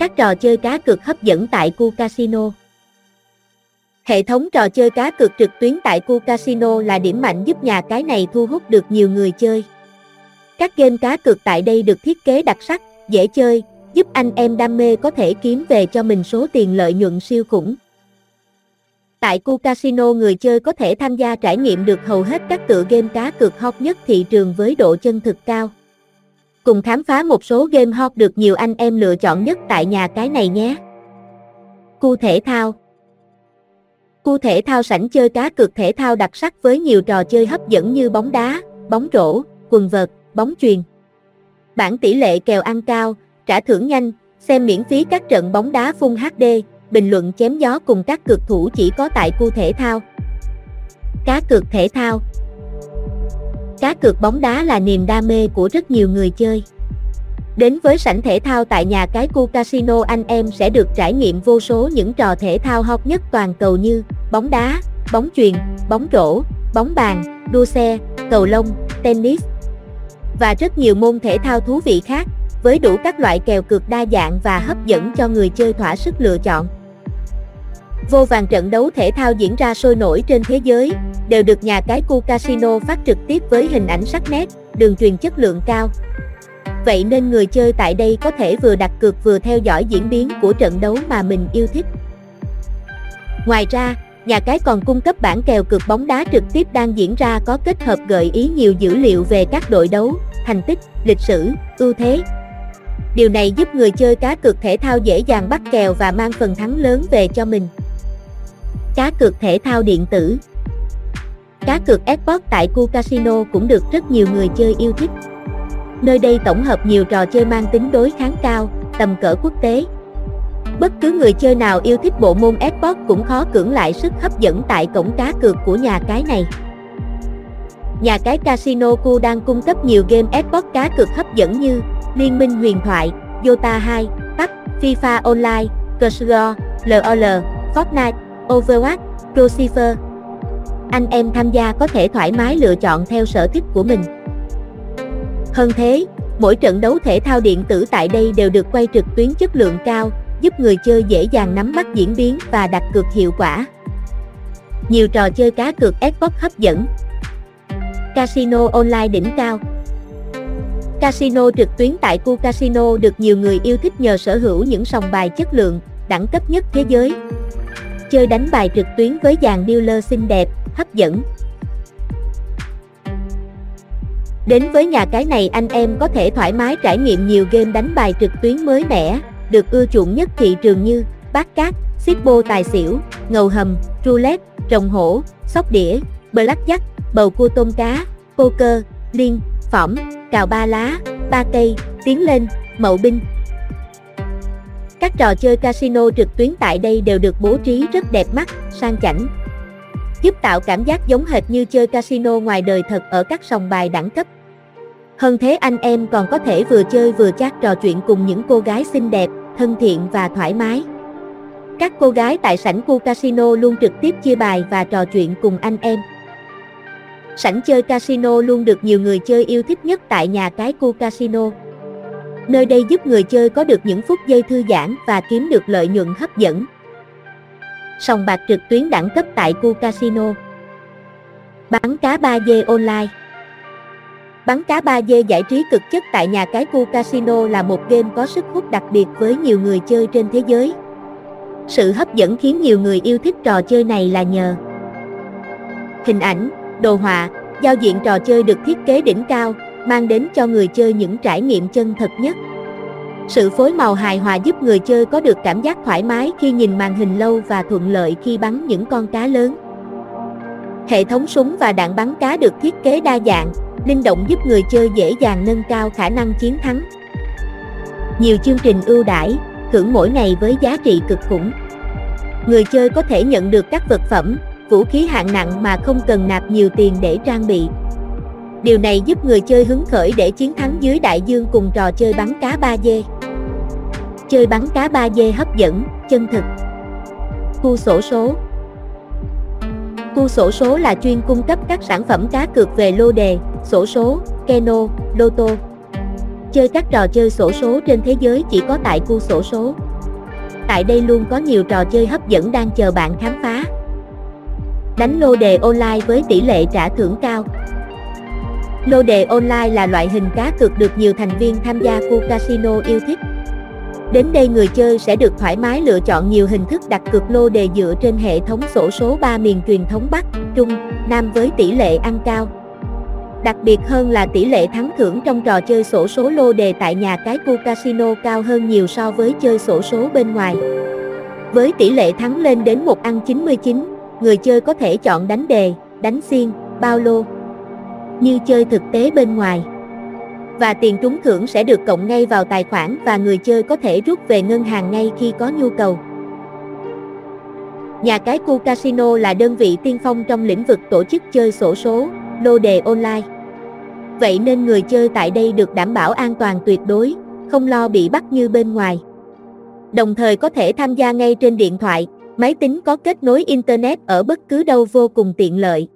Các trò chơi cá cược hấp dẫn tại khu casino Hệ thống trò chơi cá cược trực tuyến tại khu casino là điểm mạnh giúp nhà cái này thu hút được nhiều người chơi. Các game cá cược tại đây được thiết kế đặc sắc, dễ chơi, giúp anh em đam mê có thể kiếm về cho mình số tiền lợi nhuận siêu khủng. Tại khu casino người chơi có thể tham gia trải nghiệm được hầu hết các tựa game cá cược hot nhất thị trường với độ chân thực cao. Cùng khám phá một số game hot được nhiều anh em lựa chọn nhất tại nhà cái này nhé. Khu thể thao Khu thể thao sảnh chơi cá cược thể thao đặc sắc với nhiều trò chơi hấp dẫn như bóng đá, bóng rổ, quần vợt, bóng chuyền. Bản tỷ lệ kèo ăn cao, trả thưởng nhanh, xem miễn phí các trận bóng đá phun HD, bình luận chém gió cùng các cực thủ chỉ có tại khu thể thao. Cá cược thể thao Cá cược bóng đá là niềm đam mê của rất nhiều người chơi. Đến với sảnh thể thao tại nhà cái cu casino anh em sẽ được trải nghiệm vô số những trò thể thao hot nhất toàn cầu như bóng đá, bóng chuyền, bóng rổ, bóng bàn, đua xe, cầu lông, tennis và rất nhiều môn thể thao thú vị khác với đủ các loại kèo cược đa dạng và hấp dẫn cho người chơi thỏa sức lựa chọn. Vô vàng trận đấu thể thao diễn ra sôi nổi trên thế giới, đều được nhà cái cu casino phát trực tiếp với hình ảnh sắc nét, đường truyền chất lượng cao. Vậy nên người chơi tại đây có thể vừa đặt cược vừa theo dõi diễn biến của trận đấu mà mình yêu thích. Ngoài ra, nhà cái còn cung cấp bản kèo cược bóng đá trực tiếp đang diễn ra có kết hợp gợi ý nhiều dữ liệu về các đội đấu, thành tích, lịch sử, ưu thế, Điều này giúp người chơi cá cược thể thao dễ dàng bắt kèo và mang phần thắng lớn về cho mình. Cá cược thể thao điện tử Cá cược Xbox tại khu casino cũng được rất nhiều người chơi yêu thích. Nơi đây tổng hợp nhiều trò chơi mang tính đối kháng cao, tầm cỡ quốc tế. Bất cứ người chơi nào yêu thích bộ môn Xbox cũng khó cưỡng lại sức hấp dẫn tại cổng cá cược của nhà cái này. Nhà cái Casino Cu đang cung cấp nhiều game Xbox cá cược hấp dẫn như Liên minh huyền thoại, Dota 2, PUBG, FIFA Online, CSGO, LOL, Fortnite, Overwatch, Crucifer. Anh em tham gia có thể thoải mái lựa chọn theo sở thích của mình. Hơn thế, mỗi trận đấu thể thao điện tử tại đây đều được quay trực tuyến chất lượng cao, giúp người chơi dễ dàng nắm bắt diễn biến và đặt cược hiệu quả. Nhiều trò chơi cá cược Xbox hấp dẫn. Casino online đỉnh cao Casino trực tuyến tại khu casino được nhiều người yêu thích nhờ sở hữu những sòng bài chất lượng, đẳng cấp nhất thế giới. Chơi đánh bài trực tuyến với dàn dealer xinh đẹp, hấp dẫn. Đến với nhà cái này anh em có thể thoải mái trải nghiệm nhiều game đánh bài trực tuyến mới mẻ, được ưa chuộng nhất thị trường như bát cát, xích bô tài xỉu, ngầu hầm, roulette, trồng hổ, sóc đĩa, blackjack, bầu cua tôm cá, poker, liên, phỏng, cào ba lá, ba cây, tiến lên, mậu binh. Các trò chơi casino trực tuyến tại đây đều được bố trí rất đẹp mắt, sang chảnh. Giúp tạo cảm giác giống hệt như chơi casino ngoài đời thật ở các sòng bài đẳng cấp. Hơn thế anh em còn có thể vừa chơi vừa chat trò chuyện cùng những cô gái xinh đẹp, thân thiện và thoải mái. Các cô gái tại sảnh khu casino luôn trực tiếp chia bài và trò chuyện cùng anh em. Sảnh chơi casino luôn được nhiều người chơi yêu thích nhất tại nhà cái khu casino. Nơi đây giúp người chơi có được những phút giây thư giãn và kiếm được lợi nhuận hấp dẫn. Sòng bạc trực tuyến đẳng cấp tại Cu casino. Bắn cá 3D online Bắn cá 3D giải trí cực chất tại nhà cái Cu casino là một game có sức hút đặc biệt với nhiều người chơi trên thế giới. Sự hấp dẫn khiến nhiều người yêu thích trò chơi này là nhờ Hình ảnh, đồ họa, giao diện trò chơi được thiết kế đỉnh cao, mang đến cho người chơi những trải nghiệm chân thật nhất. Sự phối màu hài hòa giúp người chơi có được cảm giác thoải mái khi nhìn màn hình lâu và thuận lợi khi bắn những con cá lớn. Hệ thống súng và đạn bắn cá được thiết kế đa dạng, linh động giúp người chơi dễ dàng nâng cao khả năng chiến thắng. Nhiều chương trình ưu đãi, thưởng mỗi ngày với giá trị cực khủng. Người chơi có thể nhận được các vật phẩm, vũ khí hạng nặng mà không cần nạp nhiều tiền để trang bị. Điều này giúp người chơi hứng khởi để chiến thắng dưới đại dương cùng trò chơi bắn cá 3D. Chơi bắn cá 3D hấp dẫn, chân thực. Khu sổ số Khu sổ số là chuyên cung cấp các sản phẩm cá cược về lô đề, sổ số, keno, lô tô. Chơi các trò chơi sổ số trên thế giới chỉ có tại khu sổ số. Tại đây luôn có nhiều trò chơi hấp dẫn đang chờ bạn khám phá. Đánh lô đề online với tỷ lệ trả thưởng cao. Lô đề online là loại hình cá cược được nhiều thành viên tham gia khu casino yêu thích. Đến đây người chơi sẽ được thoải mái lựa chọn nhiều hình thức đặt cược lô đề dựa trên hệ thống sổ số 3 miền truyền thống Bắc, Trung, Nam với tỷ lệ ăn cao. Đặc biệt hơn là tỷ lệ thắng thưởng trong trò chơi sổ số lô đề tại nhà cái khu casino cao hơn nhiều so với chơi sổ số bên ngoài. Với tỷ lệ thắng lên đến 1 ăn 99, người chơi có thể chọn đánh đề, đánh xiên, bao lô, như chơi thực tế bên ngoài. Và tiền trúng thưởng sẽ được cộng ngay vào tài khoản và người chơi có thể rút về ngân hàng ngay khi có nhu cầu. Nhà cái Cu Casino là đơn vị tiên phong trong lĩnh vực tổ chức chơi sổ số, lô đề online. Vậy nên người chơi tại đây được đảm bảo an toàn tuyệt đối, không lo bị bắt như bên ngoài. Đồng thời có thể tham gia ngay trên điện thoại, máy tính có kết nối Internet ở bất cứ đâu vô cùng tiện lợi.